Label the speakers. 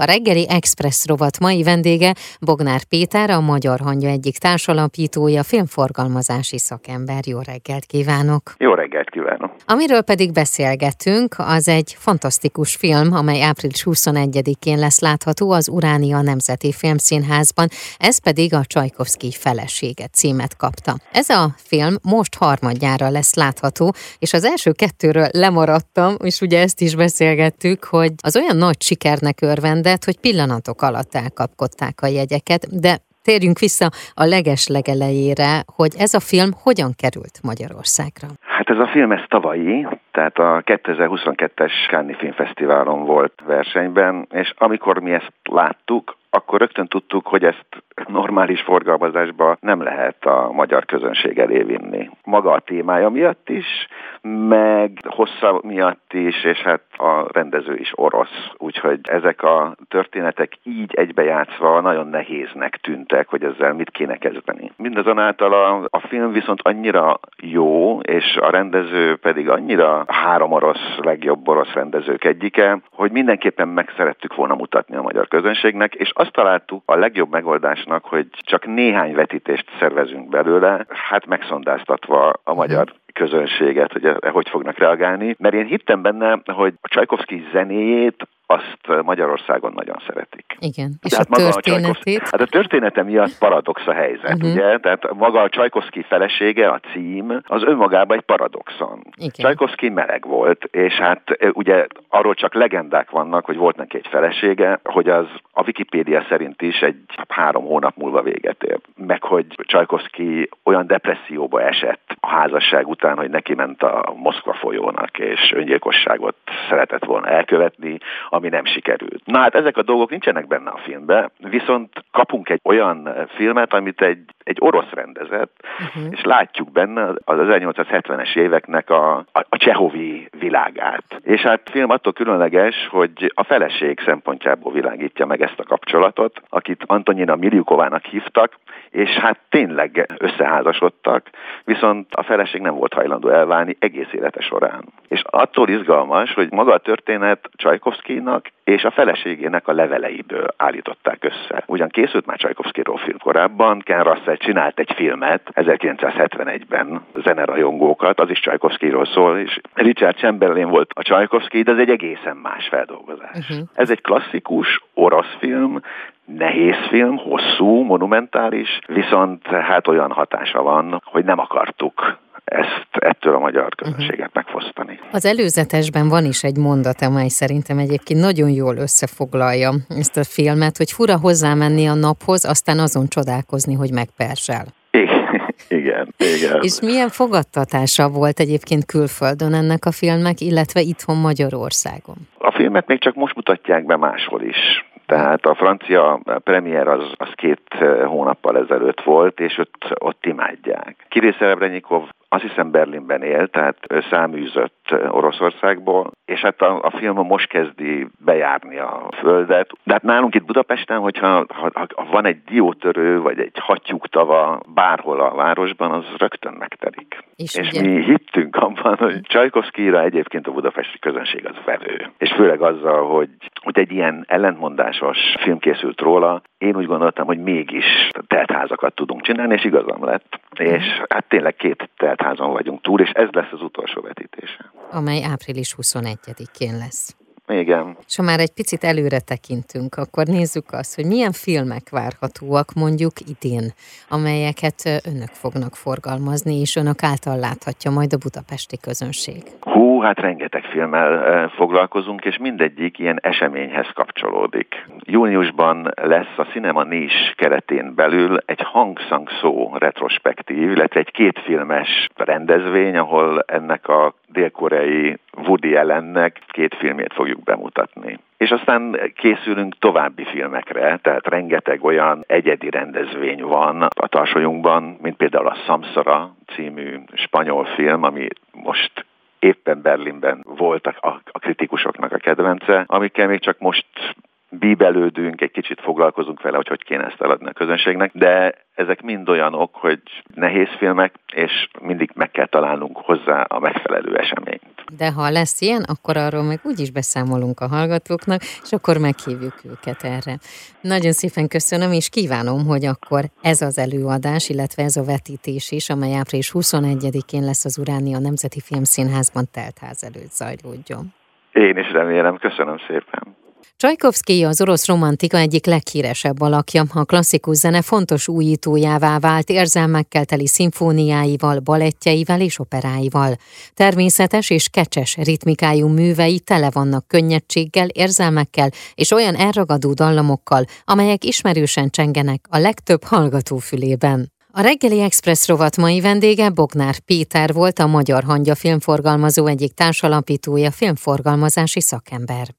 Speaker 1: A reggeli Express rovat mai vendége Bognár Péter, a Magyar Hangya egyik társalapítója, filmforgalmazási szakember. Jó reggelt kívánok!
Speaker 2: Jó reggelt kívánok!
Speaker 1: Amiről pedig beszélgetünk, az egy fantasztikus film, amely április 21-én lesz látható az Uránia Nemzeti Filmszínházban, ez pedig a Csajkovszki felesége címet kapta. Ez a film most harmadjára lesz látható, és az első kettőről lemaradtam, és ugye ezt is beszélgettük, hogy az olyan nagy sikernek örvend, szenvedett, hogy pillanatok alatt elkapkodták a jegyeket, de térjünk vissza a leges legelejére, hogy ez a film hogyan került Magyarországra.
Speaker 2: Hát ez a film ez tavalyi, tehát a 2022-es Cannes Filmfesztiválon volt versenyben, és amikor mi ezt láttuk, akkor rögtön tudtuk, hogy ezt normális forgalmazásba nem lehet a magyar közönség elé vinni. Maga a témája miatt is, meg hossza miatt is, és hát a rendező is orosz, úgyhogy ezek a történetek így egybejátszva nagyon nehéznek tűntek, hogy ezzel mit kéne kezdeni. Mindazonáltal a, a film viszont annyira jó, és a rendező pedig annyira három orosz, legjobb orosz rendezők egyike, hogy mindenképpen meg szerettük volna mutatni a magyar közönségnek, és azt találtuk a legjobb megoldásnak, hogy csak néhány vetítést szervezünk belőle, hát megszondáztatva a magyar közönséget, hogy hogy fognak reagálni, mert én hittem benne, hogy a Csajkovszki zenéjét azt Magyarországon nagyon szeretik.
Speaker 1: Igen, és Tehát a történetét?
Speaker 2: A hát a története miatt paradox a helyzet, uh-huh. ugye? Tehát maga a Csajkovszki felesége, a cím, az önmagában egy paradoxon. Igen. Csajkovszki meleg volt, és hát ugye arról csak legendák vannak, hogy volt neki egy felesége, hogy az a Wikipédia szerint is egy három hónap múlva véget ér. Meg hogy Csajkovszki olyan depresszióba esett a házasság után, hogy neki ment a Moszkva folyónak, és öngyilkosságot szeretett volna elkövetni, ami nem sikerült. Na hát ezek a dolgok nincsenek benne a filmben, viszont kapunk egy olyan filmet, amit egy, egy orosz rendezett, uh-huh. és látjuk benne az 1870-es éveknek a, a, a csehovi világát. És hát a film attól különleges, hogy a feleség szempontjából világítja meg ezt a kapcsolatot, akit Antonina Milyukovának hívtak, és hát tényleg összeházasodtak, viszont a feleség nem volt hajlandó elválni egész élete során. És attól izgalmas, hogy maga a történet Csajkovszkinak és a feleségének a leveleiből állították össze. Ugyan készült már Csajkovszkiról film korábban, Ken Russell csinált egy filmet 1971-ben, zenerajongókat, az is Csajkovszkiról szól, és Richard Chamberlain volt a Csajkovszki, de ez egy egészen más feldolgozás. Uh-huh. Ez egy klasszikus orosz film, nehéz film, hosszú, monumentális, viszont hát olyan hatása van, hogy nem akartuk ezt ettől a magyar mhm. közönséget megfosztani.
Speaker 1: Az előzetesben van is egy mondat, amely szerintem egyébként nagyon jól összefoglalja ezt a filmet, hogy fura hozzámenni a naphoz, aztán azon csodálkozni, hogy megpersel.
Speaker 2: Igen, igen.
Speaker 1: És milyen fogadtatása volt egyébként külföldön ennek a filmnek, illetve itthon Magyarországon?
Speaker 2: A filmet még csak most mutatják be máshol is. Tehát a francia premier az, az két hónappal ezelőtt volt, és ott, ott imádják. Kirill Szerebrenyikov azt hiszem Berlinben él, tehát száműzött Oroszországból, és hát a, a film most kezdi bejárni a földet. De hát nálunk itt Budapesten, hogyha ha, ha van egy diótörő, vagy egy hattyúktava bárhol a városban, az rögtön megtelik. És, és mi hittünk abban, hogy Csajkovszkira egyébként a budapesti közönség az vevő. És főleg azzal, hogy, hogy egy ilyen ellentmondásos film készült róla, én úgy gondoltam, hogy mégis teltházakat tudunk csinálni, és igazam lett. És hát tényleg két teltházon vagyunk túl, és ez lesz az utolsó vetítése.
Speaker 1: Amely április 21-én lesz.
Speaker 2: Igen.
Speaker 1: És ha már egy picit előre tekintünk, akkor nézzük azt, hogy milyen filmek várhatóak mondjuk idén, amelyeket önök fognak forgalmazni, és önök által láthatja majd a budapesti közönség.
Speaker 2: Hú, hát rengeteg filmmel foglalkozunk, és mindegyik ilyen eseményhez kapcsolódik. Júniusban lesz a Cinema Nis keretén belül egy hangszang szó retrospektív, illetve egy kétfilmes rendezvény, ahol ennek a dél-koreai Woody Allennek két filmét fogjuk bemutatni. És aztán készülünk további filmekre, tehát rengeteg olyan egyedi rendezvény van a tarsolyunkban, mint például a Samsara című spanyol film, ami most éppen Berlinben volt a, a kritikusoknak a kedvence, amikkel még csak most bíbelődünk, egy kicsit foglalkozunk vele, hogy hogy kéne ezt eladni a közönségnek, de ezek mind olyanok, hogy nehéz filmek, és mindig meg kell találnunk hozzá a megfelelő eseményt.
Speaker 1: De ha lesz ilyen, akkor arról meg úgyis beszámolunk a hallgatóknak, és akkor meghívjuk őket erre. Nagyon szépen köszönöm, és kívánom, hogy akkor ez az előadás, illetve ez a vetítés is, amely április 21-én lesz az Uránia Nemzeti Filmszínházban teltház előtt zajlódjon.
Speaker 2: Én is remélem, köszönöm szépen.
Speaker 1: Csajkovszki az orosz romantika egyik leghíresebb alakja. A klasszikus zene fontos újítójává vált érzelmekkel teli szimfóniáival, balettjeivel és operáival. Természetes és kecses ritmikájú művei tele vannak könnyedséggel, érzelmekkel és olyan elragadó dallamokkal, amelyek ismerősen csengenek a legtöbb hallgató fülében. A reggeli Express rovat mai vendége Bognár Péter volt, a Magyar Hangya filmforgalmazó egyik társalapítója, filmforgalmazási szakember.